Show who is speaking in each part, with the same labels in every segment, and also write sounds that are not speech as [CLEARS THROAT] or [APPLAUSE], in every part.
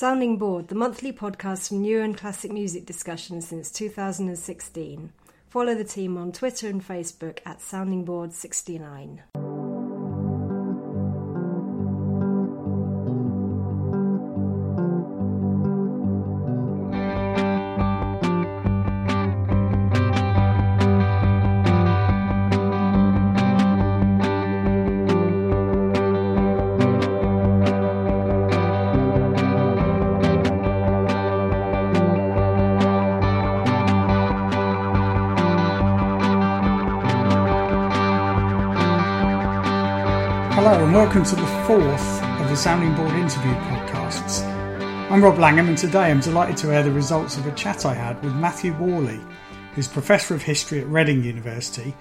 Speaker 1: Sounding Bored, the monthly podcast from new and classic music discussion since 2016. Follow the team on Twitter and Facebook at Sounding Bored 69.
Speaker 2: Welcome to the fourth of the Sounding Bored interview podcasts. I'm Rob Langham, and today I'm delighted to air the results of a chat I had with Matthew Worley, who's Professor of History at Reading University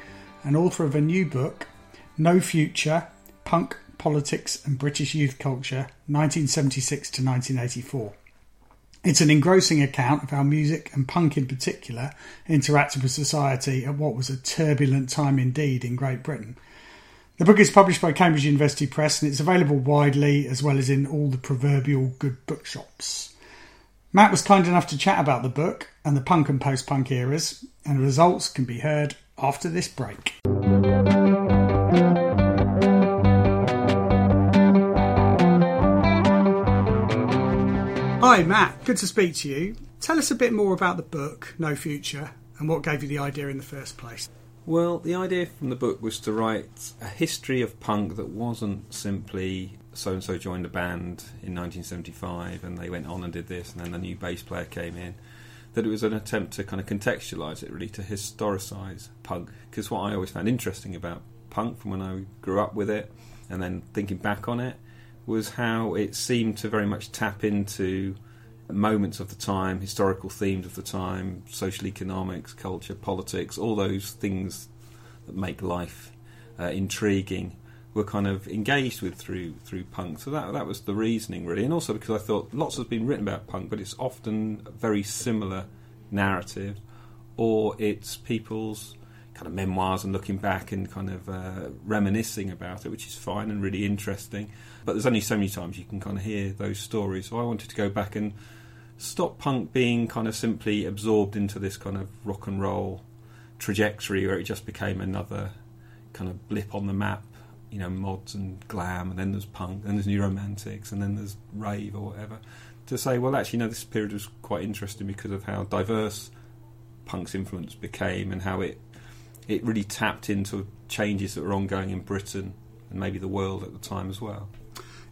Speaker 2: and author of a new book, No Future Punk, Politics and British Youth Culture, 1976 to 1984. It's an engrossing account of how music, and punk in particular, interacted with society at what was a turbulent time indeed in Great Britain. The book is published by Cambridge University Press and it's available widely as well as in all the proverbial good bookshops. Matt was kind enough to chat about the book and the punk and post punk eras, and the results can be heard after this break. Hi, Matt. Good to speak to you. Tell us a bit more about the book, No Future, and what gave you the idea in the first place.
Speaker 3: Well, the idea from the book was to write a history of punk that wasn't simply so and so joined a band in 1975 and they went on and did this, and then a new bass player came in. That it was an attempt to kind of contextualise it, really, to historicise punk. Because what I always found interesting about punk from when I grew up with it and then thinking back on it was how it seemed to very much tap into moments of the time, historical themes of the time, social economics, culture, politics, all those things that make life uh, intriguing were kind of engaged with through through punk. So that that was the reasoning really, and also because I thought lots has been written about punk, but it's often a very similar narrative, or it's people's kind of memoirs and looking back and kind of uh, reminiscing about it, which is fine and really interesting. But there's only so many times you can kind of hear those stories. So I wanted to go back and stop punk being kind of simply absorbed into this kind of rock and roll trajectory where it just became another kind of blip on the map. You know, mods and glam, and then there's punk, and there's new romantics, and then there's rave or whatever. To say, well, actually, no, this period was quite interesting because of how diverse punk's influence became and how it it really tapped into changes that were ongoing in Britain and maybe the world at the time as well.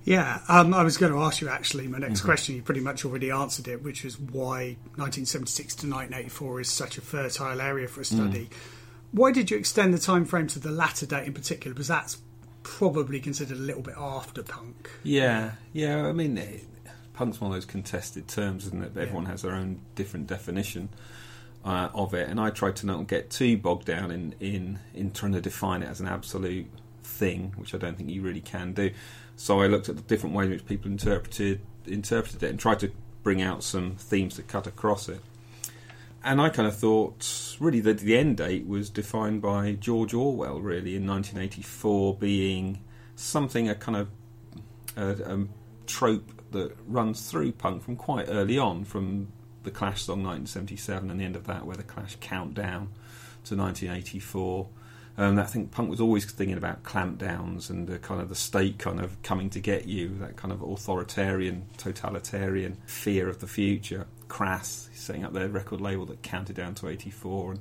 Speaker 2: Yeah, um, I was going to ask you actually. My next mm-hmm. question, you pretty much already answered it, which was why 1976 to 1984 is such a fertile area for a study. Mm. Why did you extend the time frame to the latter date in particular? Because that's probably considered a little bit after punk.
Speaker 3: Yeah, yeah. I mean, it, punk's one of those contested terms, isn't it? Everyone yeah. has their own different definition. Uh, of it, and I tried to not get too bogged down in, in in trying to define it as an absolute thing, which I don't think you really can do. So I looked at the different ways in which people interpreted interpreted it and tried to bring out some themes that cut across it. And I kind of thought, really, that the end date was defined by George Orwell, really, in 1984, being something a kind of a, a trope that runs through punk from quite early on, from the Clash song 1977 and the end of that, where the Clash count down to 1984 um, I think punk was always thinking about clampdowns and the kind of the state kind of coming to get you, that kind of authoritarian, totalitarian fear of the future. Crass setting up their record label that counted down to 84, and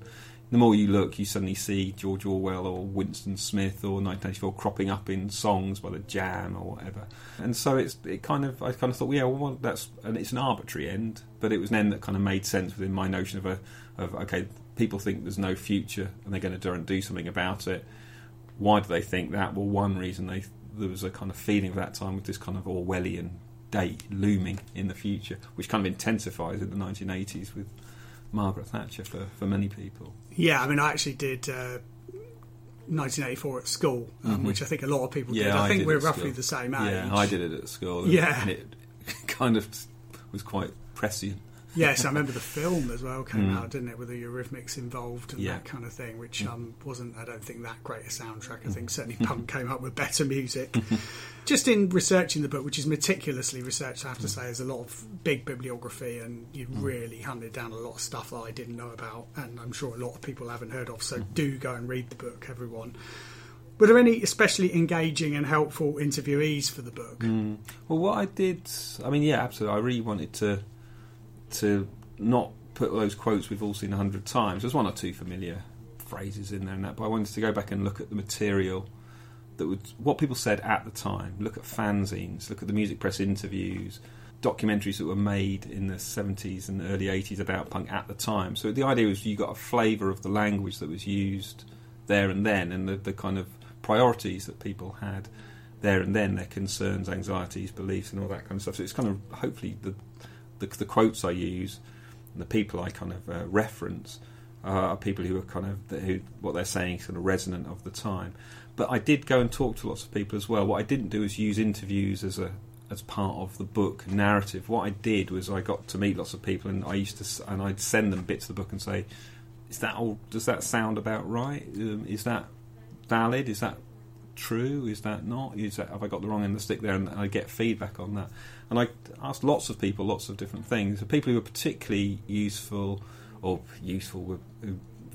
Speaker 3: the more you look, you suddenly see George Orwell or Winston Smith or 1984 cropping up in songs by the Jam or whatever. And so it's it kind of I kind of thought, yeah, well, that's and it's an arbitrary end, but it was an end that kind of made sense within my notion of a of okay, people think there's no future and they're going to do something about it. Why do they think that? Well, one reason they there was a kind of feeling of that time with this kind of Orwellian date looming in the future, which kind of intensifies in the 1980s with Margaret Thatcher for, for many people.
Speaker 2: Yeah, I mean, I actually did uh, 1984 at school, um, mm-hmm. which I think a lot of people yeah, did. I, I think did we're roughly school. the same age.
Speaker 3: Yeah, I did it at school.
Speaker 2: Yeah.
Speaker 3: And it [LAUGHS] kind of was quite prescient.
Speaker 2: Yes, I remember the film as well came hmm. out, didn't it, with the Eurythmics involved and
Speaker 3: Mm. Yeah.
Speaker 2: that kind of thing, which hmm. um, wasn't, I don't think, that great a soundtrack. I hmm. think certainly [LAUGHS] Punk came up with better music. [LAUGHS] Just in researching the book, which is meticulously researched, I have to say, there's a lot of big bibliography, and you really hunted down a lot of stuff that I didn't know about, and I'm sure a lot of people haven't heard of. So do go and read the book, everyone. Were there any especially engaging and helpful interviewees for the book?
Speaker 3: Well, what I did, I mean, yeah, absolutely. I really wanted to to not put those quotes we've all seen a hundred times. There's one or two familiar phrases in there and that, but I wanted to go back and look at the material that would what people said at the time. Look at fanzines, look at the music press interviews, documentaries that were made in the 70s and early 80s about punk at the time. So the idea was you got a flavour of the language that was used there and then, and the, the kind of priorities that people had there and then, their concerns, anxieties, beliefs, and all that kind of stuff. So it's kind of hopefully the the, the quotes I use and the people I kind of uh, reference uh, are people who are kind of who what they're saying sort of resonant of the time. But I did go and talk to lots of people as well. What I didn't do is use interviews as a as part of the book narrative. What I did was I got to meet lots of people, and I used to and I'd send them bits of the book and say, "Is that all? Does that sound about right? Um, is that valid? Is that true? Is that not? Is that have I got the wrong end of the stick there?" And I get feedback on that. And I asked lots of people lots of different things. The people who were particularly useful or useful were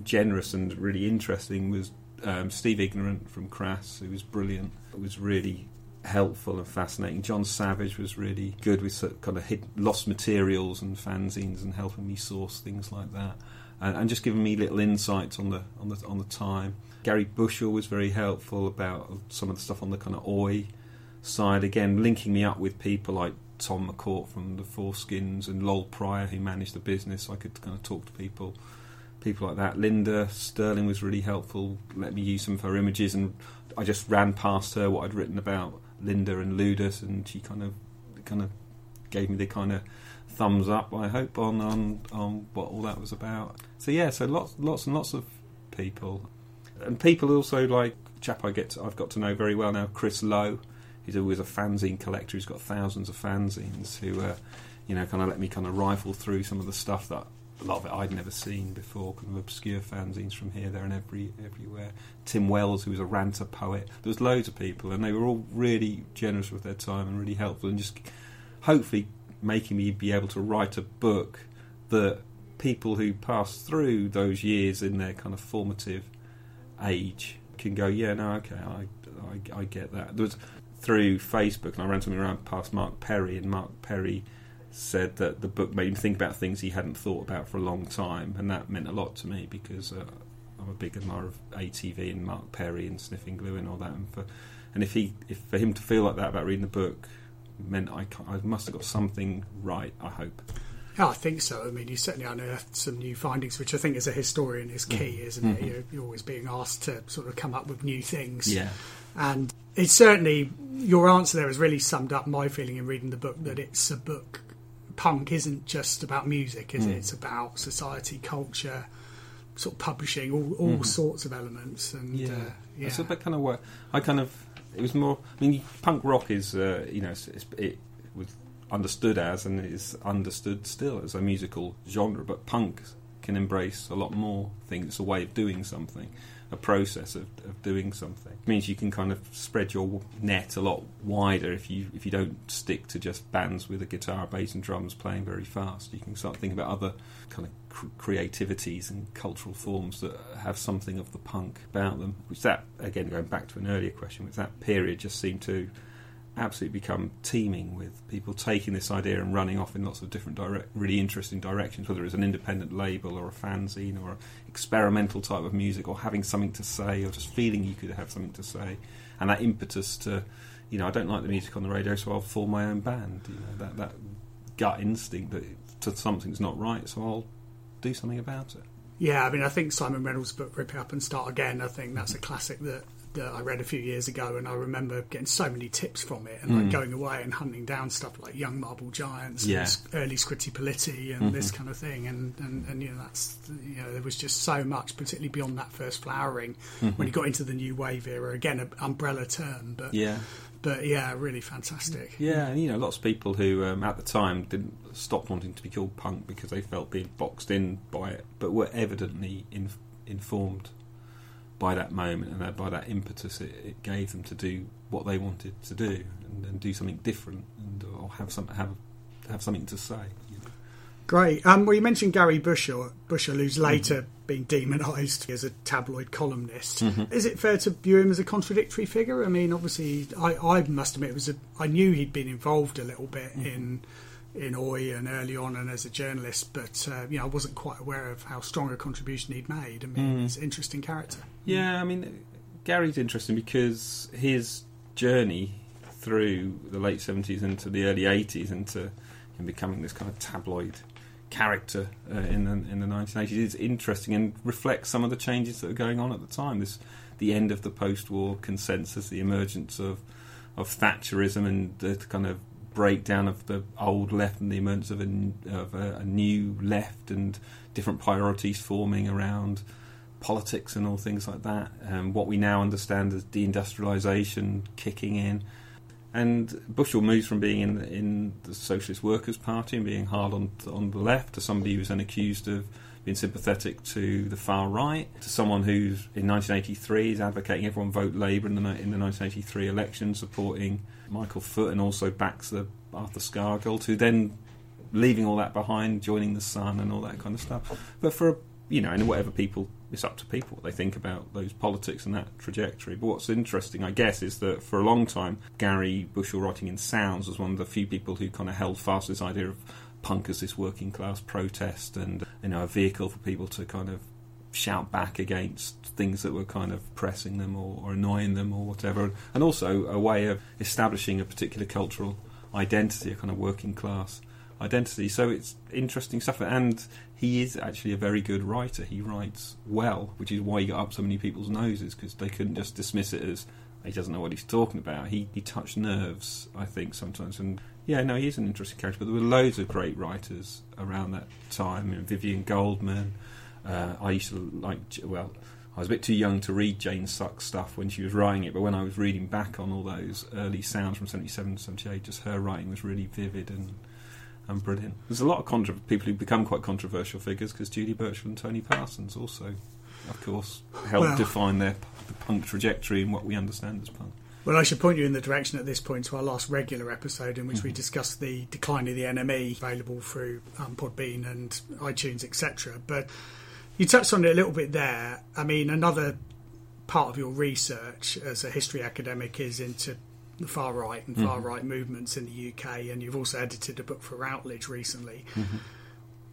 Speaker 3: generous and really interesting was um, Steve Ignorant from Crass, who was brilliant. It was really helpful and fascinating. John Savage was really good with sort of kind of lost materials and fanzines and helping me source things like that, and, and just giving me little insights on the on the on the time. Garry Bushell was very helpful about uh, some of the stuff on the kind of oi side. Again, linking me up with people like Tom McCourt from the 4-Skins and Lowell Pryor, who managed the business. So I could kind of talk to people people like that. Linder Sterling was really helpful, let me use some of her images, and I just ran past her what I'd written about Linda and Ludus, and she kind of kind of gave me the kind of thumbs up. I hope on on on what all that was about. So yeah, so lots lots and lots of people, and people also like chap I get to, I've got to know very well now, Chris Lowe. He's always a fanzine collector. He's got thousands of fanzines who, uh, you know, kind of let me kind of rifle through some of the stuff that a lot of it I'd never seen before, kind of obscure fanzines from here, there, and every everywhere. Tim Wells, who was a ranter poet. There was loads of people, and they were all really generous with their time and really helpful, and just hopefully making me be able to write a book that people who pass through those years in their kind of formative age can go, yeah, no, okay, I, I, I get that. There was through Facebook, and I ran something around past Mark Perry, and Mark Perry said that the book made him think about things he hadn't thought about for a long time, and that meant a lot to me because uh, I'm a big admirer of ATV and Mark Perry and Sniffing Glue and all that. And for and if he if for him to feel like that about reading the book meant I, I must have got something right. I hope.
Speaker 2: Yeah, I think so. I mean, you certainly unearthed some new findings, which I think as a historian is key, isn't it? You're, you're always being asked to sort of come up with new things.
Speaker 3: Yeah.
Speaker 2: And it's certainly, your answer there has really summed up my feeling in reading the book that it's a book. Punk isn't just about music, is it? It's about society, culture, sort of publishing, all, all sorts of elements. And
Speaker 3: Yeah,
Speaker 2: uh, yeah.
Speaker 3: It's a bit kind of what I kind of. It was more. I mean, punk rock is uh, you know it's, it's, it was understood as and is understood still as a musical genre, but punk can embrace a lot more things. It's a way of doing something, a process of, of doing something. It means you can kind of spread your net a lot wider if you if you don't stick to just bands with a guitar, bass, and drums playing very fast. You can start thinking about other kind of cr- creativities and cultural forms that have something of the punk about them. Which that again going back to an earlier question, which that period just seemed to absolutely become teeming with people taking this idea and running off in lots of different direct, really interesting directions, whether it's an independent label or a fanzine or an experimental type of music or having something to say or just feeling you could have something to say. And that impetus to, you know, I don't like the music on the radio, so I'll form my own band. You know, that, that gut instinct that to something's not right, so I'll do something about it.
Speaker 2: Yeah, I mean, I think Simon Reynolds' book "Rip It Up and Start Again." I think that's a classic that, that I read a few years ago, and I remember getting so many tips from it, and like mm. going away and hunting down stuff like Young Marble Giants,
Speaker 3: Yeah.
Speaker 2: and early Scritti Politti, and this mm-hmm. kind of thing. And, and and you know, that's you know, there was just so much, particularly beyond that first flowering, mm-hmm. when you got into the new wave era. Again, an umbrella term, but
Speaker 3: Yeah.
Speaker 2: But yeah, really fantastic.
Speaker 3: Yeah, and you know, lots of people who um, at the time didn't stop wanting to be called punk because they felt being boxed in by it, but were evidently in, informed by that moment and that, by that impetus it, it, gave them to do what they wanted to do and, and do something different and or have some have have something to say.
Speaker 2: Great. Um, well, you mentioned Garry Bushell, Bushell who's later mm-hmm. been demonised as a tabloid columnist. Mm-hmm. Is it fair to view him as a contradictory figure? I mean, obviously, I, I must admit, it was a, I knew he'd been involved a little bit mm-hmm. in in OI and early on and as a journalist, but uh, you know, I wasn't quite aware of how strong a contribution he'd made. I mean, mm. he's an interesting character.
Speaker 3: Yeah, I mean, Garry's interesting because his journey through the late 70s into the early 80s into him becoming this kind of tabloid character uh, in the in the 1980s is interesting and reflects some of the changes that are going on at the time. This the end of the post-war consensus, the emergence of of Thatcherism, and the kind of breakdown of the old left and the emergence of a, of a, a new left and different priorities forming around politics and all things like that. Um, what we now understand as deindustrialization kicking in. And Bushell moves from being in in the Socialist Workers' Party and being hard on on the left to somebody who's then accused of being sympathetic to the far right, to someone who's in 1983 is advocating everyone vote Labour in the in the 1983 election, supporting Michael Foot, and also backs the Arthur Scargill, who then leaving all that behind, joining the Sun and all that kind of stuff. But for you know, and whatever people it's up to people what they think about those politics and that trajectory. But what's interesting, I guess, is that for a long time, Garry Bushell, writing in Sounds, was one of the few people who kind of held fast this idea of punk as this working class protest and you know a vehicle for people to kind of shout back against things that were kind of pressing them or, or annoying them or whatever, and also a way of establishing a particular cultural identity, a kind of working class identity. So it's interesting stuff, and he is actually a very good writer. He writes well, which is why he got up so many people's noses because they couldn't just dismiss it as he doesn't know what he's talking about. He he touched nerves, I think, sometimes. And yeah, no, he's an interesting character. But there were loads of great writers around that time. And Vivien Goldman. Uh, I used to like well. I was a bit too young to read Jane Suck's stuff when she was writing it, but when I was reading back on all those early sounds from 77 to 78, just her writing was really vivid and and brilliant. There's a lot of contra- people who become quite controversial figures because Julie Burchill and Tony Parsons also, of course, helped well, define their the punk trajectory and what we understand as punk.
Speaker 2: Well, I should point you in the direction at this point to our last regular episode in which mm-hmm. we discussed the decline of the NME available through um, Podbean and iTunes, etc. But you touched on it a little bit there. I mean, another part of your research as a history academic is into the far right and far mm-hmm. right movements in the UK, and you've also edited a book for Routledge recently. Mm-hmm.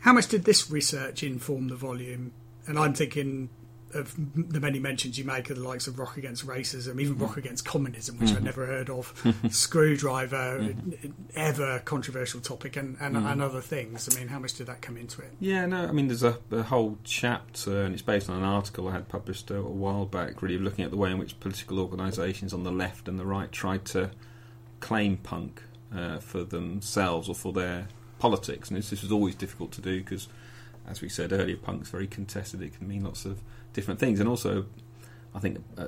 Speaker 2: How much did this research inform the volume? And I'm thinking of the many mentions you make of the likes of Rock Against Racism, even Rock mm-hmm. Against Communism, which mm-hmm. I'd never heard of, [LAUGHS] Skrewdriver, mm-hmm. ever controversial topic, and, and, mm-hmm. and, other things. I mean, how much did that come into it?
Speaker 3: Yeah, no, I mean, there's a, a whole chapter, and it's based on an article I had published a, a while back, really looking at the way in which political organisations on the left and the right tried to claim punk uh, for themselves or for their politics. And this, this was always difficult to do because, as we said earlier, punk's very contested. It can mean lots of different things. And also, I think uh,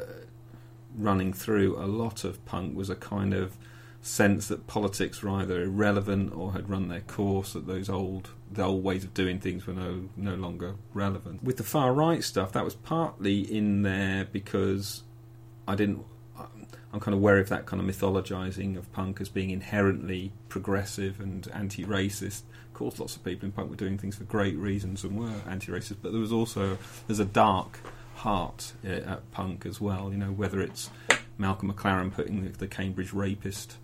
Speaker 3: running through a lot of punk was a kind of sense that politics were either irrelevant or had run their course, that those old the old ways of doing things were no no longer relevant. With the far right stuff, that was partly in there because I didn't. I'm kind of wary of that kind of mythologizing of punk as being inherently progressive and anti-racist. Of course, lots of people in punk were doing things for great reasons and were anti-racist, but there was also there's a dark heart uh, at punk as well. You know, whether it's Malcolm McLaren putting the, the Cambridge rapist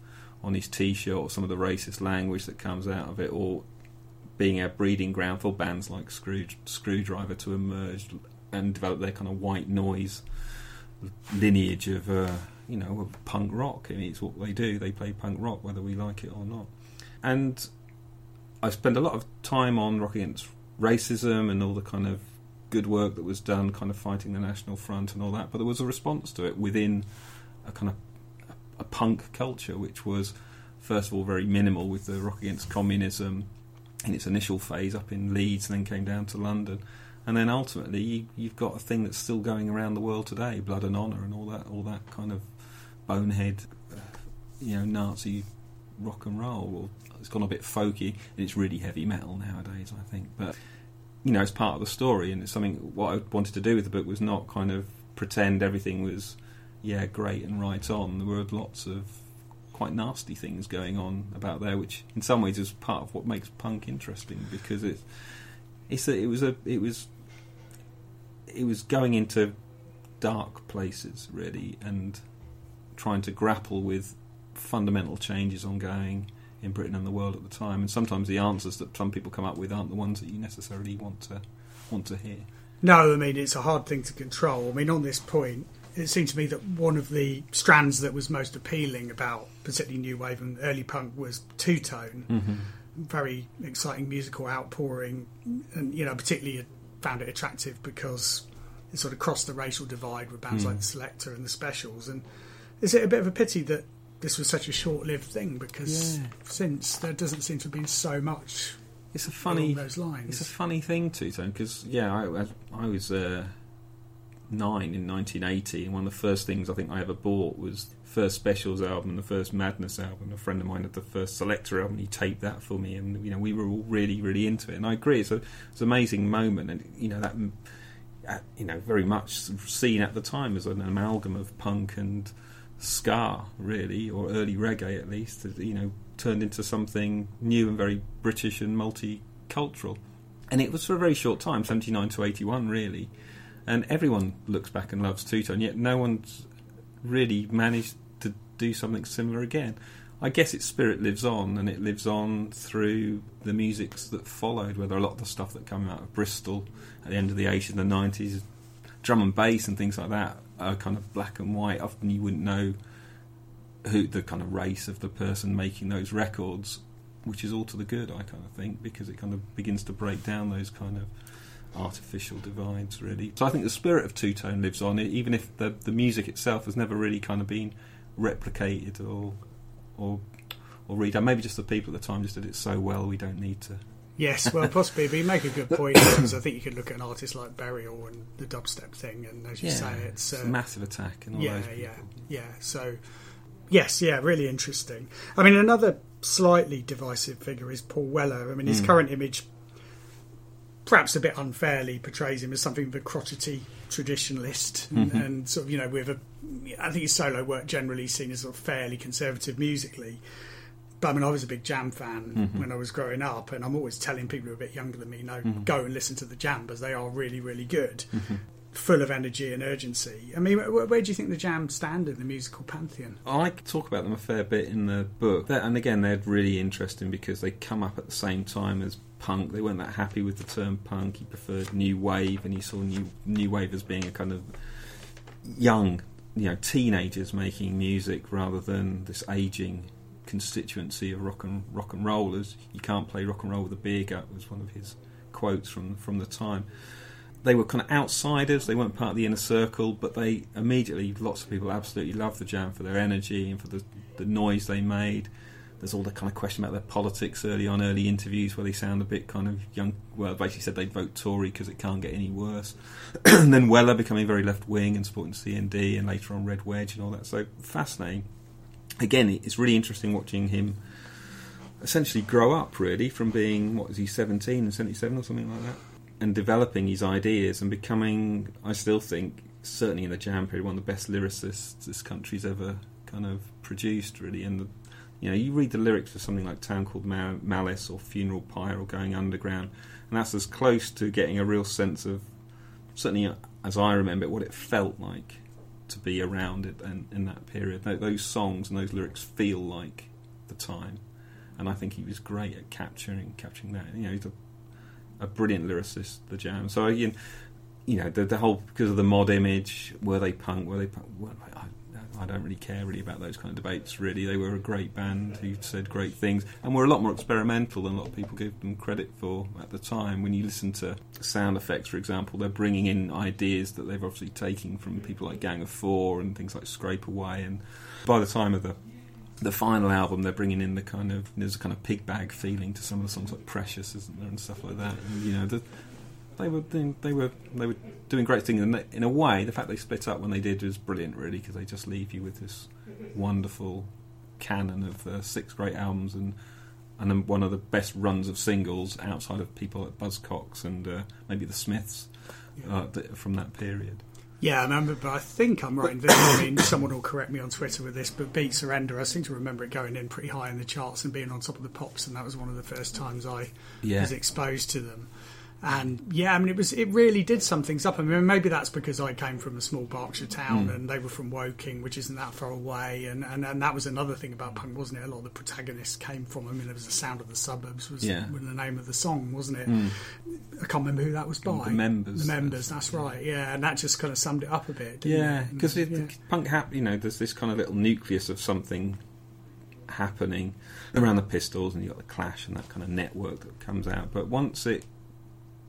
Speaker 3: on his T-shirt, or some of the racist language that comes out of it, or being a breeding ground for bands like Screw, Skrewdriver to emerge and develop their kind of white noise lineage of. Uh, you know, of punk rock. Mean, it's what they do. They play punk rock, whether we like it or not. And I spend a lot of time on rock against racism and all the kind of good work that was done, kind of fighting the National Front and all that. But there was a response to it within a kind of a punk culture, which was first of all very minimal with the rock against communism in its initial phase up in Leeds, and then came down to London and then ultimately you, you've got a thing that's still going around the world today, blood and honour, and all that, all that kind of bonehead you know Nazi rock and roll. It's gone a bit folky, and it's really heavy metal nowadays. I think, but you know, it's part of the story, and it's something. What I wanted to do with the book was not kind of pretend everything was yeah great and right on. There were lots of quite nasty things going on about there, which in some ways is part of what makes punk interesting because it it's a, it was a it was it was going into dark places really and trying to grapple with fundamental changes ongoing in Britain and the world at the time and sometimes the answers that some people come up with aren't the ones that you necessarily want to want to hear.
Speaker 2: No, I mean it's a hard thing to control. I mean on this point it seemed to me that one of the strands that was most appealing about particularly new wave and early punk was two tone.
Speaker 3: Mm-hmm.
Speaker 2: Very exciting musical outpouring, and you know particularly found it attractive because it sort of crossed the racial divide with bands
Speaker 3: Mm.
Speaker 2: like the Selecter and the Specials. And is it a bit of a pity that this was such a short-lived thing? Because
Speaker 3: Yeah.
Speaker 2: since there doesn't seem to have been so much
Speaker 3: It's a funny
Speaker 2: along those lines.
Speaker 3: It's a funny thing, Tone, because yeah, I, I, I was uh, nine in 1980, and one of the first things I think I ever bought was first Specials album, the first Madness album. A friend of mine had the first Selecter album. He taped that for me, and you know we were all really, really into it. And I agree, it's, a, it's an amazing moment, and you know that. uh, You know, very much seen at the time as an amalgam of punk and ska, really, or early reggae at least. You know, turned into something new and very British and multicultural and it was for a very short time, 79 to 81, really. And everyone looks back and loves Two Tone, yet no one's really managed to do something similar again. I guess its spirit lives on, and it lives on through the musics that followed, whether a lot of the stuff that came out of Bristol at the end of the 80s and the 90s, drum and bass and things like that, are kind of black and white. Often you wouldn't know who the kind of race of the person making those records which is all to the good, I kind of think, because it kind of begins to break down those kind of artificial divides, really. So I think the spirit of Two Tone lives on, even if the the music itself has never really kind of been replicated or or or redone. Maybe just the people at the time just did it so well, we don't need to.
Speaker 2: Yes, well, possibly. But you make a good point [COUGHS] because I think you could look at an artist like Burial and the dubstep thing, and as you say, it's,
Speaker 3: it's
Speaker 2: uh,
Speaker 3: a massive attack and all
Speaker 2: yeah,
Speaker 3: those people.
Speaker 2: yeah, yeah. So, yes, yeah, really interesting. I mean, another slightly divisive figure is Paul Weller. I mean, his
Speaker 3: Mm.
Speaker 2: current image, perhaps a bit unfairly, portrays him as something of a crotchety traditionalist, and,
Speaker 3: Mhm.
Speaker 2: and sort of, you know, with a, I think his solo work generally seen as sort of fairly conservative musically. But I mean, I was a big Jam fan
Speaker 3: Mhm.
Speaker 2: when I was growing up, and I'm always telling people who are a bit younger than me, no,
Speaker 3: Mhm.
Speaker 2: go and listen to the Jam because they are really, really good
Speaker 3: Mhm.
Speaker 2: full of energy and urgency. I mean, where, where do you think the Jam stand in the musical pantheon?
Speaker 3: I talk about them a fair bit in the book, and again, they're really interesting because they come up at the same time as punk. They weren't that happy with the term punk. He preferred new wave, and he saw new new wave as being a kind of young, you know, teenagers making music rather than this aging constituency of rock and rock and rollers. You can't play rock and roll with a beer gut was one of his quotes from from the time they were kind of outsiders. They weren't part of the inner circle, but they immediately, lots of people absolutely loved the Jam for their energy and for the, the noise they made. There's all the kind of question about their politics early on, early interviews where they sound a bit kind of young. Well, basically said they'd vote Tory because it can't get any worse. [CLEARS THROAT] and then Weller becoming very left wing and supporting CND, and later on Red Wedge and all that. So fascinating. Again, it's really interesting watching him essentially grow up really from being what was he 17 and 77 or something like that and developing his ideas and becoming I still think certainly in the jam period one of the best lyricists this country's ever kind of produced really and the, you know you read the lyrics for something like Town Called Mal- Malice or Funeral Pyre or Going Underground and that's as close to getting a real sense of certainly as I remember it what it felt like to be around it and in that period those songs and those lyrics feel like the time and I think he was great at capturing capturing that. You know, he's a, a brilliant lyricist, the Jam. So you, you know, the, the whole because of the mod image, were they punk? Were they punk? Well, I, I don't really care really about those kind of debates. Really, they were a great band who said great things and were a lot more experimental than a lot of people gave them credit for at the time. When you listen to Sound Affects, for example, they're bringing in ideas that they've obviously taken from people like Gang of Four and things like Scrape Away. And by the time of the the final album, they're bringing in the kind of there's a kind of Pigbag feeling to some of the songs like Precious, isn't there, and stuff like that. And you know, the, they were doing, they were they were doing great things, and in a way, the fact they split up when they did was brilliant, really, because they just leave you with this wonderful canon of uh, six great albums and and then one of the best runs of singles outside of people like Buzzcocks and uh, maybe the Smiths uh, th- from that period.
Speaker 2: Yeah, I remember, but I think I'm right in this. I mean, someone will correct me on Twitter with this, but Beat Surrender, I seem to remember it going in pretty high in the charts and being on top of the pops, and that was one of the first times I
Speaker 3: Yeah.
Speaker 2: was exposed to them. And yeah, I mean, it was it really did sum things up. I mean, maybe that's because I came from a small Berkshire town hmm. and they were from Woking, which isn't that far away. And, and and that was another thing about punk, wasn't it? A lot of the protagonists came from. I mean, there was the sound of the suburbs was
Speaker 3: Yeah.
Speaker 2: the name of the song, wasn't it? Hmm. I can't remember who that was by.
Speaker 3: The Members.
Speaker 2: The members. That's right. Yeah, and that just kind of summed it up a bit.
Speaker 3: Yeah,
Speaker 2: it?
Speaker 3: because
Speaker 2: yeah.
Speaker 3: punk hap- you know, there's this kind of little nucleus of something happening around the Pistols, and you got the Clash and that kind of network that comes out. But once it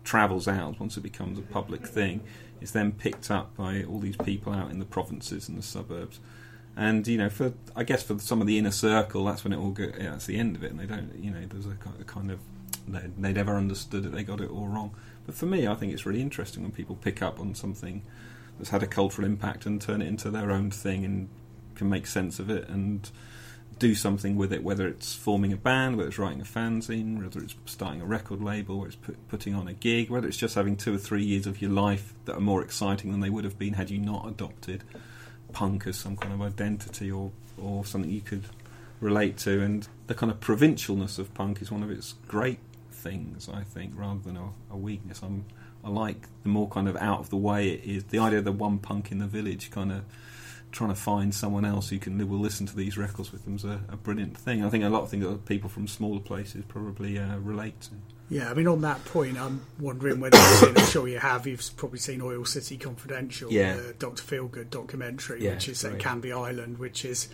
Speaker 3: travels out, once it becomes a public thing, it's then picked up by all these people out in the provinces and the suburbs. And you know, for I guess for some of the inner circle, that's when it all go. Yeah, that's the end of it, and they don't. You know, there's a a kind of they, they never understood it. They got it all wrong. But for me, I think it's really interesting when people pick up on something that's had a cultural impact and turn it into their own thing and can make sense of it and do something with it, whether it's forming a band, whether it's writing a fanzine, whether it's starting a record label, whether it's put, putting on a gig, whether it's just having two or three years of your life that are more exciting than they would have been had you not adopted punk as some kind of identity or, or something you could relate to. And the kind of provincialness of punk is one of its great things, I think, rather than a, a weakness. I'm, I like the more kind of out of the way it is. The idea of the one punk in the village kind of trying to find someone else who can will listen to these records with them is a, a brilliant thing. I think a lot of things that people from smaller places probably uh, relate to.
Speaker 2: Yeah, I mean, on that point, I'm wondering whether you've seen, I'm sure you have, you've probably seen Oil City Confidential,
Speaker 3: Yeah.
Speaker 2: the Dr. Feelgood documentary,
Speaker 3: Yeah,
Speaker 2: which is at. Canvey Island, which is,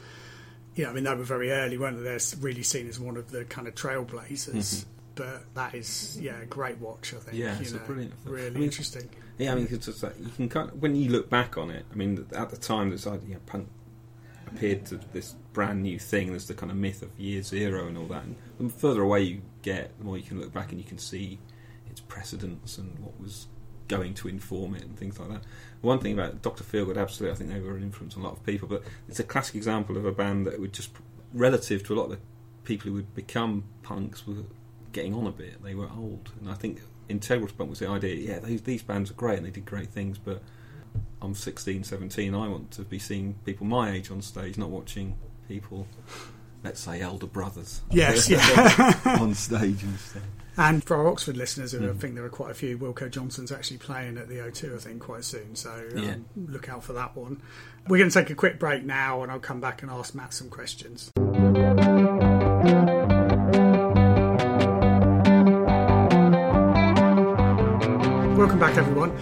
Speaker 2: you know, I mean, they were very early, weren't they? They're really seen as one of the kind of trailblazers. But that is, yeah, a great watch, I think.
Speaker 3: Mm-hmm. Yeah,
Speaker 2: you
Speaker 3: it's a brilliant film.
Speaker 2: Really
Speaker 3: I mean,
Speaker 2: interesting.
Speaker 3: Yeah, I mean, it's like you can kind of, when you look back on it. I mean, at the time, this idea punk appeared to this brand new thing. There's the kind of myth of year zero and all that. And the further away you get, the more you can look back and you can see its precedents and what was going to inform it and things like that. One thing about Dr. Feelgood, absolutely, I think they were an influence on a lot of people. But it's a classic example of a band that would just, relative to a lot of the people who would become punks, were getting on a bit. They were old, and I think integral to punk was the idea. Yeah, these, these bands are great and they did great things, but I'm 16, 17. I want to be seeing people my age on stage, not watching people, let's say, elder brothers.
Speaker 2: Yes, [LAUGHS] yeah.
Speaker 3: on stage instead.
Speaker 2: And for our Oxford listeners,
Speaker 3: Mm.
Speaker 2: I think there are quite a few. Wilko Johnson's actually playing at the O2, I think, quite soon. So um,
Speaker 3: Yeah.
Speaker 2: look out for that one. We're going to take a quick break now, and I'll come back and ask Matt some questions. Welcome back, everyone.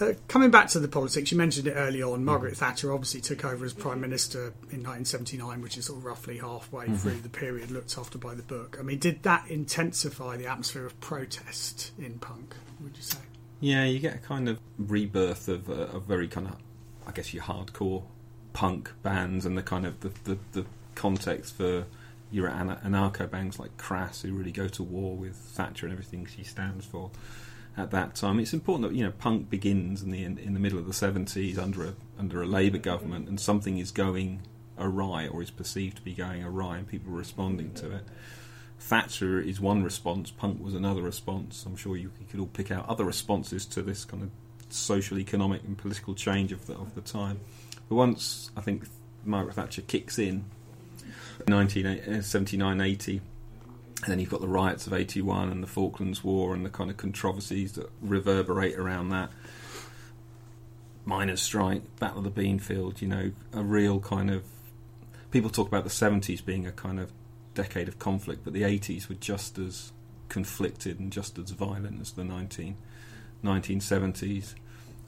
Speaker 2: Uh, coming back to the politics, you mentioned it early on. Margaret Thatcher obviously took over as Prime Minister in 1979, which is sort of roughly halfway through the period looked after by the book. I mean, did that intensify the atmosphere of protest in punk, would you say?
Speaker 3: Yeah, you get a kind of rebirth of a, a very kind of, I guess, your hardcore punk bands and the kind of the, the, the context for your anarcho bands like Crass, who really go to war with Thatcher and everything she stands for. At that time, it's important that you know punk begins in the in the middle of the seventies under a under a Labour government, and something is going awry or is perceived to be going awry, and people are responding to it. Thatcher is one response, punk was another response. I'm sure you, you could all pick out other responses to this kind of social, economic, and political change of the, of the time. But once I think Margaret Thatcher kicks in, 1979 uh, 80, and then you've got the riots of 81 and the Falklands War and the kind of controversies that reverberate around that. Miners' strike, Battle of the Beanfield, you know, a real kind of. People talk about the 70s being a kind of decade of conflict, but the 80s were just as conflicted and just as violent as the 19, 1970s.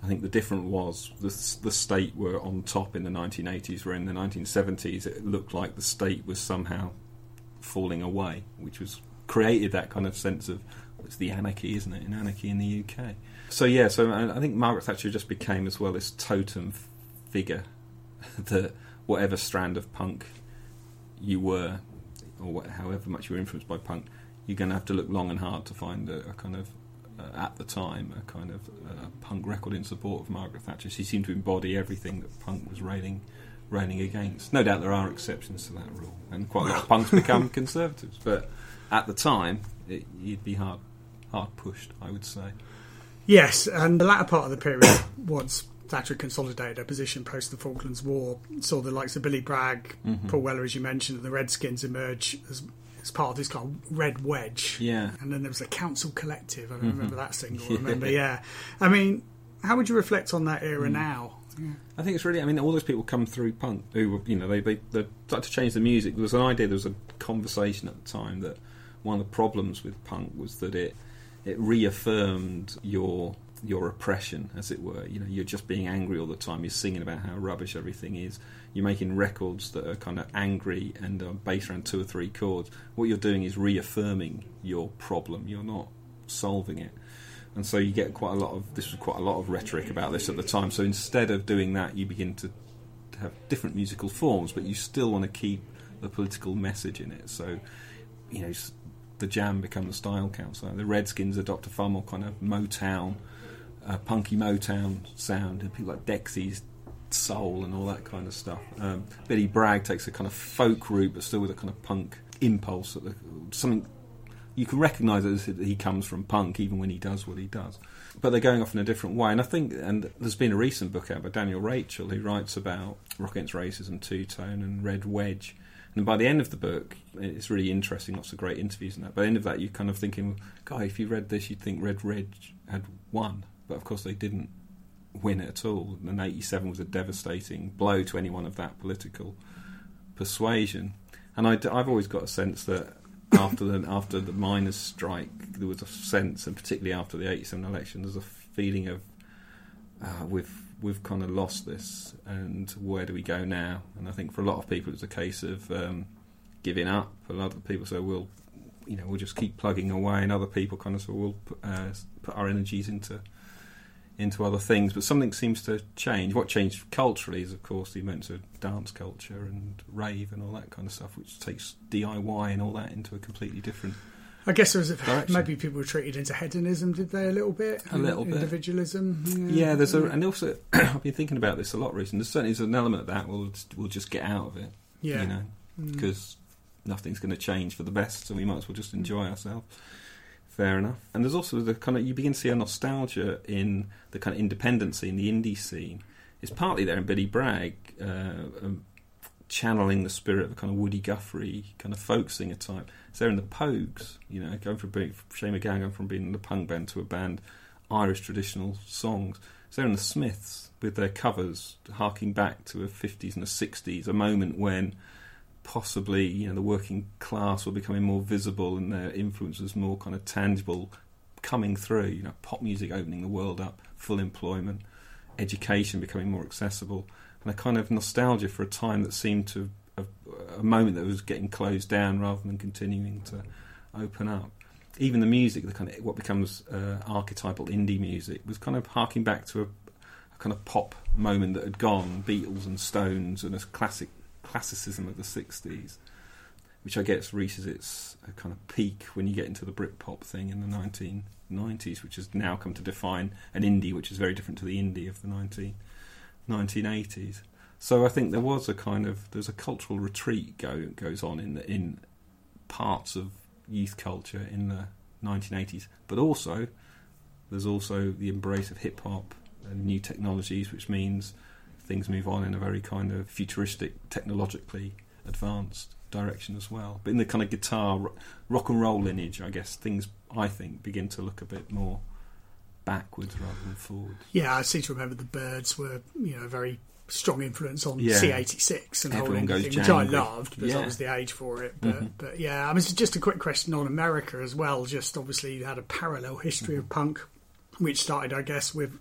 Speaker 3: I think the difference was the, the state were on top in the 1980s, where in the 1970s it looked like the state was somehow falling away, which was created that kind of sense of it's the anarchy, isn't it? In anarchy in the UK. So yeah, so I think Margaret Thatcher just became as well this totem figure [LAUGHS] that whatever strand of punk you were, or however much you were influenced by punk, you're going to have to look long and hard to find a, a kind of uh, at the time a kind of uh, punk record in support of Margaret Thatcher. She seemed to embody everything that punk was railing railing against. No doubt there are exceptions to that rule, and quite a lot of [LAUGHS] punks become conservatives. But at the time, it, you'd be hard hard pushed, I would say.
Speaker 2: Yes, and the latter part of the period, [COUGHS] once Thatcher consolidated her position post the Falklands War, saw the likes of Billy Bragg,
Speaker 3: Mm-hmm.
Speaker 2: Paul Weller, as you mentioned, and the Redskins emerge as, as part of this kind of red wedge.
Speaker 3: Yeah.
Speaker 2: And then there was the Council Collective. I remember that single. I [LAUGHS] remember, yeah. I mean, how would you reflect on that era now?
Speaker 3: I think it's really. I mean, all those people come through punk who were, you know, they they, they to change the music. There was an idea. There was a conversation at the time that one of the problems with punk was that it it reaffirmed your your oppression, as it were. You know, you're just being angry all the time. You're singing about how rubbish everything is. You're making records that are kind of angry and are based around two or three chords. What you're doing is reaffirming your problem. You're not solving it and so you get quite a lot of this was quite a lot of rhetoric about this at the time. So instead of doing that, you begin to have different musical forms, but you still want to keep the political message in it. So you know, the Jam become the style council. The Redskins adopt a far more kind of Motown, uh, punky Motown sound, and people like Dexys. Soul and all that kind of stuff. Um, Billy Bragg takes a kind of folk route, but still with a kind of punk impulse. Something you can recognise that he comes from punk even when he does what he does. But they're going off in a different way. And I think, and there's been a recent book out by Daniel Rachel who writes about Rock Against Racism, Two Tone, and Red Wedge. And by the end of the book, it's really interesting, lots of great interviews and that. By the end of that, you're kind of thinking, guy, if you read this, you'd think Red Wedge had won. But of course, they didn't win at all. And 87 was a devastating blow to anyone of that political persuasion. And I, have always got a sense that after the after the miners' strike, there was a sense, and particularly after the '87 election, there's a feeling of uh, we've we've kind of lost this, and where do we go now? And I think for a lot of people, it's a case of um, giving up. A lot of people say, "We'll, you know, we'll just keep plugging away," and other people kind of say, "We'll put, uh, put our energies into." Into other things, but something seems to change. What changed culturally is, of course, the of dance culture and rave and all that kind of stuff, which takes DIY and all that into a completely different.
Speaker 2: I guess there was a, maybe people were treated into hedonism, did they? A little bit,
Speaker 3: A little bit.
Speaker 2: individualism.
Speaker 3: Yeah, there's a, and also [CLEARS THROAT] I've been thinking about this a lot recently. There's certainly is an element of that. We'll just, we'll just get out of it,
Speaker 2: yeah.
Speaker 3: you know,
Speaker 2: Mm.
Speaker 3: because nothing's going to change for the best, so we might as well just enjoy ourselves. Fair enough. And there's also the kind of you begin to see a nostalgia in the kind of independency in the indie scene. It's partly there in Billy Bragg, uh, um, channeling the spirit of a kind of Woody Guthrie kind of folk singer type. It's there in the Pogues, you know, going from being Shane MacGowan going from being in the punk band to a band Irish traditional songs. It's there in the Smiths with their covers harking back to the 50s and the 60s, a moment when possibly you know the working class were becoming more visible and their influence was more kind of tangible coming through you know pop music opening the world up full employment education becoming more accessible and a kind of nostalgia for a time that seemed to a, a moment that was getting closed down rather than continuing to open up. Even the music the kind of what becomes uh, archetypal indie music was kind of harking back to a, a kind of pop moment that had gone Beatles and Stones and a classic classicism of the 60s, which I guess reaches its uh, kind of peak when you get into the Britpop thing in the 1990s, which has now come to define an indie, which is very different to the indie of the 19, 1980s. So I think there was a kind of there's a cultural retreat go, goes on in the, in parts of youth culture in the 1980s, but also there's also the embrace of hip hop and new technologies, which means things move on in a very kind of futuristic, technologically advanced direction as well. But in the kind of guitar rock and roll lineage, I guess things I think begin to look a bit more backwards rather than forwards.
Speaker 2: Yeah, I seem to remember the Byrds were, you know, a very strong influence on
Speaker 3: Yeah.
Speaker 2: C86 and the whole
Speaker 3: Everyone
Speaker 2: indie
Speaker 3: goes
Speaker 2: thing, which I loved because
Speaker 3: Yeah.
Speaker 2: I was the age for it. But,
Speaker 3: Mhm.
Speaker 2: but yeah, I mean, it's just a quick question on America as well. Just obviously you had a parallel history of punk, which started, I guess, with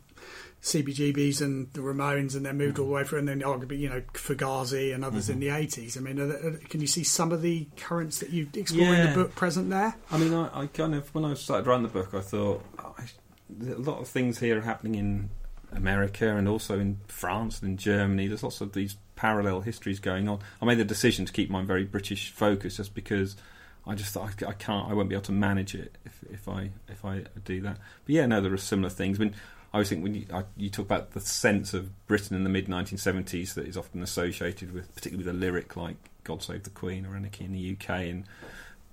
Speaker 2: CBGBs and the Ramones, and then moved mm-hmm. all the way through, and then arguably, you know, Fugazi and others in mm-hmm. the 80s. I mean, are there, can you see some of the currents that you explore in the book present there?
Speaker 3: I mean, I, I kind of when I started writing the book, I thought oh, I, a lot of things here are happening in America and also in France and in Germany. There's lots of these parallel histories going on. I made the decision to keep mine very British focused, just because I just thought I, I can't, I won't be able to manage it if, if I if I do that. But yeah, no, there are similar things. I mean, I always think when you, I, you talk about the sense of Britain in the mid 1970s that is often associated with, particularly with a lyric like "God Save the Queen" or "Anarchy in the UK," and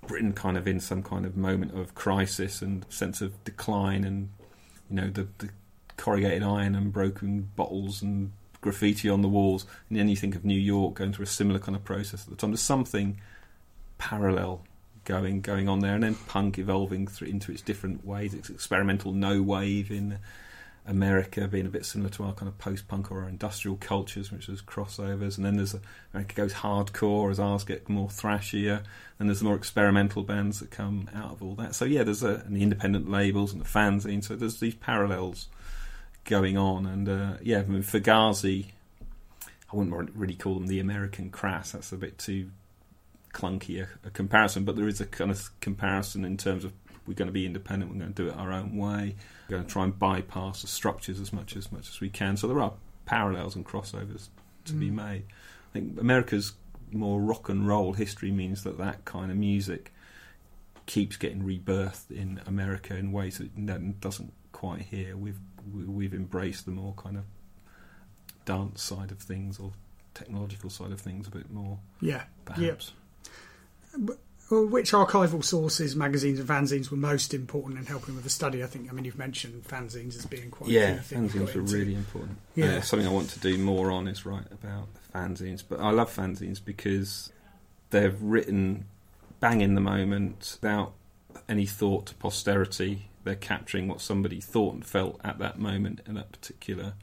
Speaker 3: Britain kind of in some kind of moment of crisis and sense of decline, and you know the, the corrugated iron and broken bottles and graffiti on the walls, and then you think of New York going through a similar kind of process at the time. There's something parallel going going on there, and then punk evolving through, into its different ways. It's experimental no wave in America being a bit similar to our kind of post-punk or our industrial cultures, which is crossovers, and then there's a, America goes hardcore as ours get more thrashier, and there's the more experimental bands that come out of all that. So yeah, there's a, and the independent labels and the fanzine. So there's these parallels going on, and uh, yeah, I mean, Fugazi, I wouldn't really call them the American Crass. That's a bit too clunky a, a comparison, but there is a kind of comparison in terms of we're going to be independent. We're going to do it our own way. We're going to try and bypass the structures as much as much as we can. So there are parallels and crossovers to mm. be made. I think America's more rock and roll history means that that kind of music keeps getting rebirthed in America in ways that it doesn't quite here. We've we've embraced the more kind of dance side of things or technological side of things a bit more.
Speaker 2: Yeah,
Speaker 3: perhaps.
Speaker 2: Yep. Well, which archival sources, magazines, and fanzines were most important in helping with the study? I think. I mean, you've mentioned fanzines as being quite.
Speaker 3: Yeah, fanzines are really important. Yeah, uh, something I want to do more on is write about fanzines. But I love fanzines because they're written bang in the moment without any thought to posterity. They're capturing what somebody thought and felt at that moment in that particular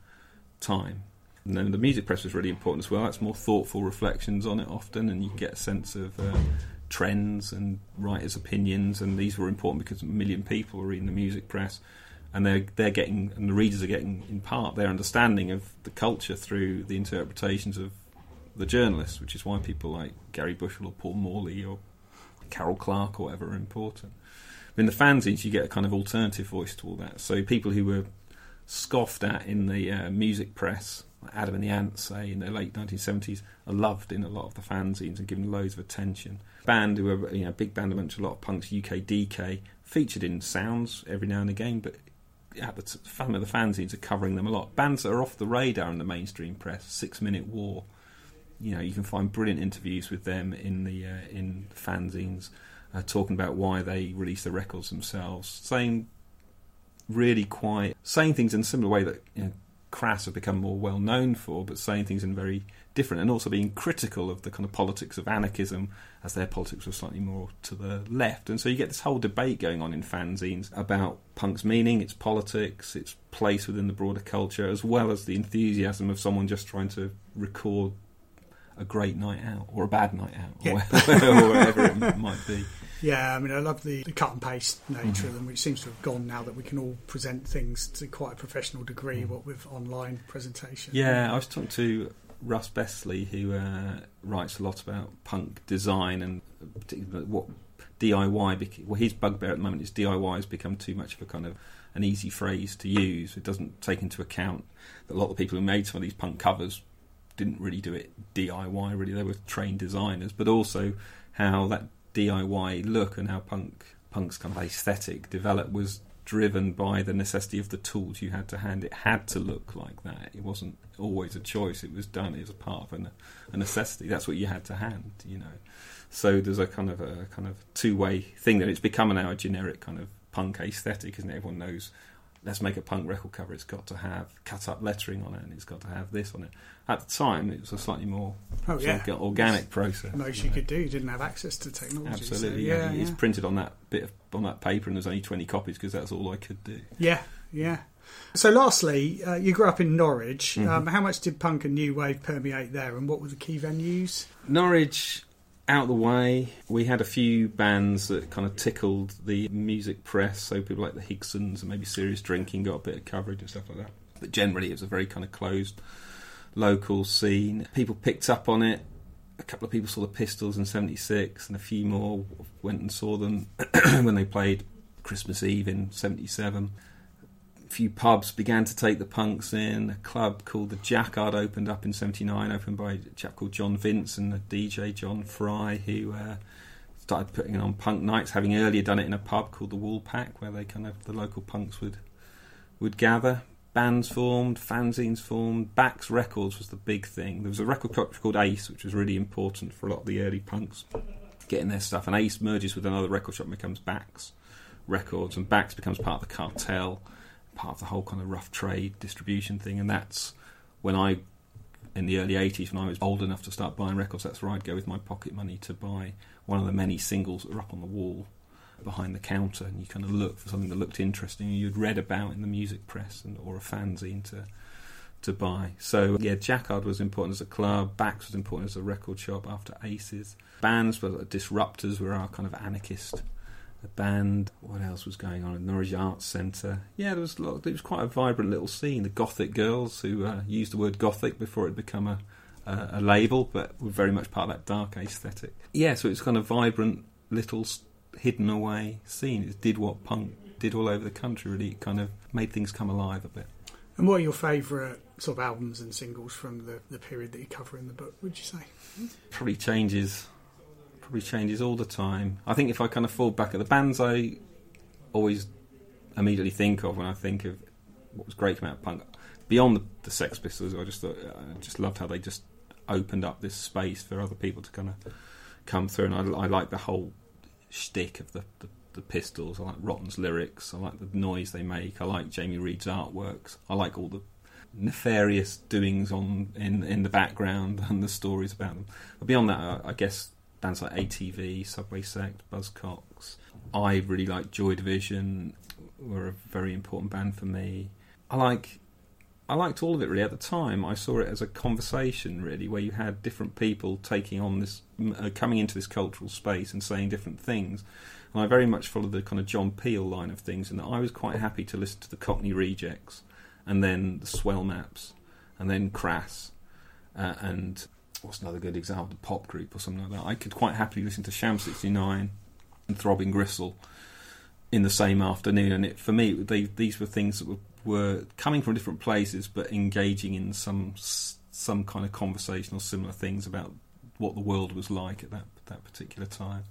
Speaker 3: time. And then the music press was really important as well. That's more thoughtful reflections on it often, and you get a sense of. Uh, trends and writers' opinions, and these were important because a million people are reading the music press, and they're they're getting and the readers are getting in part their understanding of the culture through the interpretations of the journalists, which is why people like Garry Bushell or Paul Morley or Carol Clerk or whatever are important. In the fanzines, you get a kind of alternative voice to all that. So people who were scoffed at in the uh, music press, Adam and the Ants, say in the late 1970s, are loved in a lot of the fanzines and given loads of attention band who are you know big band amongst a lot of punks, UK Decay, featured in Sounds every now and again, but at the some of the fanzines are covering them a lot. Bands that are off the radar in the mainstream press, Six Minute War, you know, you can find brilliant interviews with them in the uh, in fanzines, uh, talking about why they release the records themselves, saying really quite saying things in a similar way that you know, Crass have become more well known for, but saying things in very different, and also being critical of the kind of politics of anarchism, as their politics were slightly more to the left. And so you get this whole debate going on in fanzines about punk's meaning, its politics, its place within the broader culture, as well as the enthusiasm of someone just trying to record a great night out or a bad night out or, yeah. [LAUGHS] or whatever it might be.
Speaker 2: Yeah, I mean, I love the, the cut and paste nature mm-hmm. of them, which seems to have gone now that we can all present things to quite a professional degree, mm. what with online presentation.
Speaker 3: Yeah, I was talking to Russ Bestley, who uh, writes a lot about punk design and particularly what DIY. Beca- well, his bugbear at the moment is DIY has become too much of a kind of an easy phrase to use. It doesn't take into account that a lot of the people who made some of these punk covers didn't really do it DIY. Really, they were trained designers, but also how that DIY look and how punk punk's kind of aesthetic developed was driven by the necessity of the tools you had to hand. It had to look like that. It wasn't always a choice. It was done as a part of a necessity. That's what you had to hand, you know. So there's a kind of a kind of two way thing that it's become now a generic kind of punk aesthetic, isn't it? Everyone knows let's make a punk record cover. It's got to have cut up lettering on it, and it's got to have this on it. At the time, it was a slightly more oh, yeah. organic it's process.
Speaker 2: Most you, know. could do. You didn't have access to technology.
Speaker 3: Absolutely, so, yeah. yeah. It's printed on that bit of, on that paper, and there's only twenty copies because that's all I could do.
Speaker 2: Yeah, yeah. So, lastly, uh, you grew up in Norwich. Mm-hmm. Um, how much did punk and new wave permeate there, and what were the key venues?
Speaker 3: Norwich out the way. We had a few bands that kind of tickled the music press, so people like the Higsons and maybe Serious Drinking got a bit of coverage and stuff like that. But generally, it was a very kind of closed local scene. People picked up on it. A couple of people saw the Pistols in '76, and a few more went and saw them [CLEARS THROAT] when they played Christmas Eve in '77 few pubs began to take the punks in. A club called the Jacquard opened up in '79, opened by a chap called John Vince and the DJ John Fry, who uh, started putting on punk nights. Having earlier done it in a pub called the Woolpack, where they kind of the local punks would would gather. bands formed, fanzines formed. Backs Records was the big thing. There was a record company called Ace, which was really important for a lot of the early punks getting their stuff. And Ace merges with another record shop and becomes Backs Records, and Backs becomes part of the cartel, part of the whole kind of rough trade distribution thing. And that's when I, in the early 80s, when I was old enough to start buying records, that's where I'd go with my pocket money to buy one of the many singles that were up on the wall behind the counter, and you kind of look for something that looked interesting you'd read about in the music press and, or a fanzine to to buy. So yeah, Jacquard was important as a club. Backs was important as a record shop after Aces. Bands were Disrupters were our kind of anarchist band. What else was going on? At Norwich Arts Centre. Yeah, there was a lot, it was quite a vibrant little scene. The Gothic girls who uh, used the word Gothic before it had become a, a, a label, but were very much part of that dark aesthetic. Yeah, so it was kind of vibrant little hidden away scene. It did what punk did all over the country. Really, it kind of made things come alive a bit.
Speaker 2: And what are your favourite sort of albums and singles from the, the period that you cover in the book? Would you say?
Speaker 3: Probably changes probably changes all the time. I think if I kind of fall back at the bands I always immediately think of when I think of what was great about punk, beyond the, the Sex Pistols, I just thought I just loved how they just opened up this space for other people to kind of come through, and I, I like the whole shtick of the, the, the Pistols. I like Rotten's lyrics. I like the noise they make. I like Jamie Reid's artworks. I like all the nefarious doings on in in the background [LAUGHS] and the stories about them. But beyond that, I, I guess bands like ATV, Subway Sect, Buzzcocks. I really like Joy Division. Were a very important band for me. I like I liked all of it really at the time. I saw it as a conversation really, where you had different people taking on this, uh, coming into this cultural space and saying different things. And I very much followed the kind of John Peel line of things, and I was quite happy to listen to the Cockney Rejects, and then the Swell Maps, and then Crass, uh, and what's another good example? The pop group or something like that. I could quite happily listen to Sham 69 and Throbbing Gristle in the same afternoon. And it, for me, they, these were things that were, were coming from different places, but engaging in some some kind of conversation or similar things about what the world was like at that that particular time.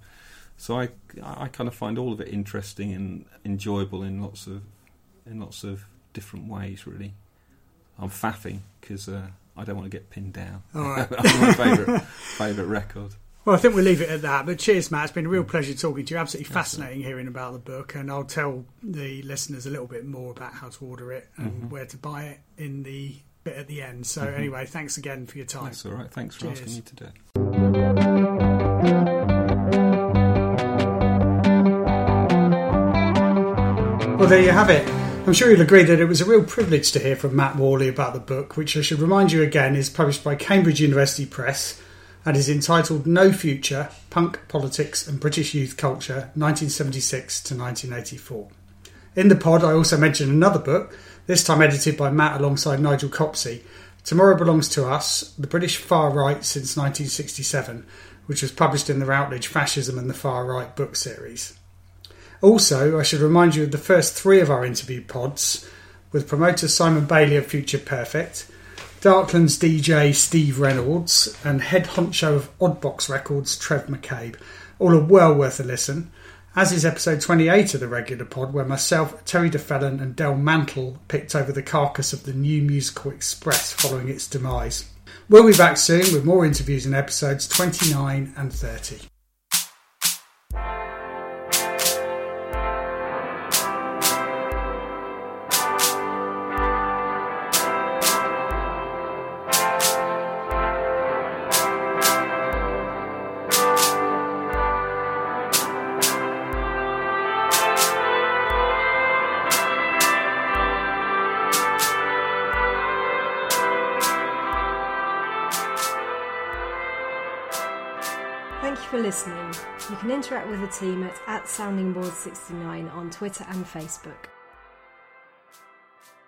Speaker 3: So I I kind of find all of it interesting and enjoyable in lots of in lots of different ways. Really, I'm faffing because. Uh, I don't want to get pinned down.
Speaker 2: All right. [LAUGHS]
Speaker 3: That's my favourite [LAUGHS] favourite record.
Speaker 2: Well, I think we'll leave it at that. But cheers, Matt. It's been a real pleasure talking to you. Absolutely fascinating hearing about the book, and I'll tell the listeners a little bit more about how to order it and mm-hmm. where to buy it in the bit at the end. So, mm-hmm. anyway, thanks again for your time.
Speaker 3: That's all right. Thanks for cheers. asking me today.
Speaker 2: Well, there you have it. I'm sure you'll agree that it was a real privilege to hear from Matt Worley about the book, which I should remind you again is published by Cambridge University Press and is entitled No Future Punk, Politics and British Youth Culture 1976 to 1984. In the pod, I also mentioned another book, this time edited by Matt alongside Nigel Copsey Tomorrow Belongs to Us The British Far Right Since 1967, which was published in the Routledge Fascism and the Far Right book series. Also, I should remind you of the first three of our interview pods with promoter Simon Bailey of Future Perfect, Darklands DJ Steve Reynolds, and head honcho of Oddbox Records Trev McCabe. All are well worth a listen, as is episode 28 of the regular pod, where myself, Terry DeFellon, and Del Mantle picked over the carcass of the new Musical Express following its demise. We'll be back soon with more interviews in episodes 29 and 30.
Speaker 1: Listening. You can interact with the team at, at SoundingBored69 on Twitter and Facebook.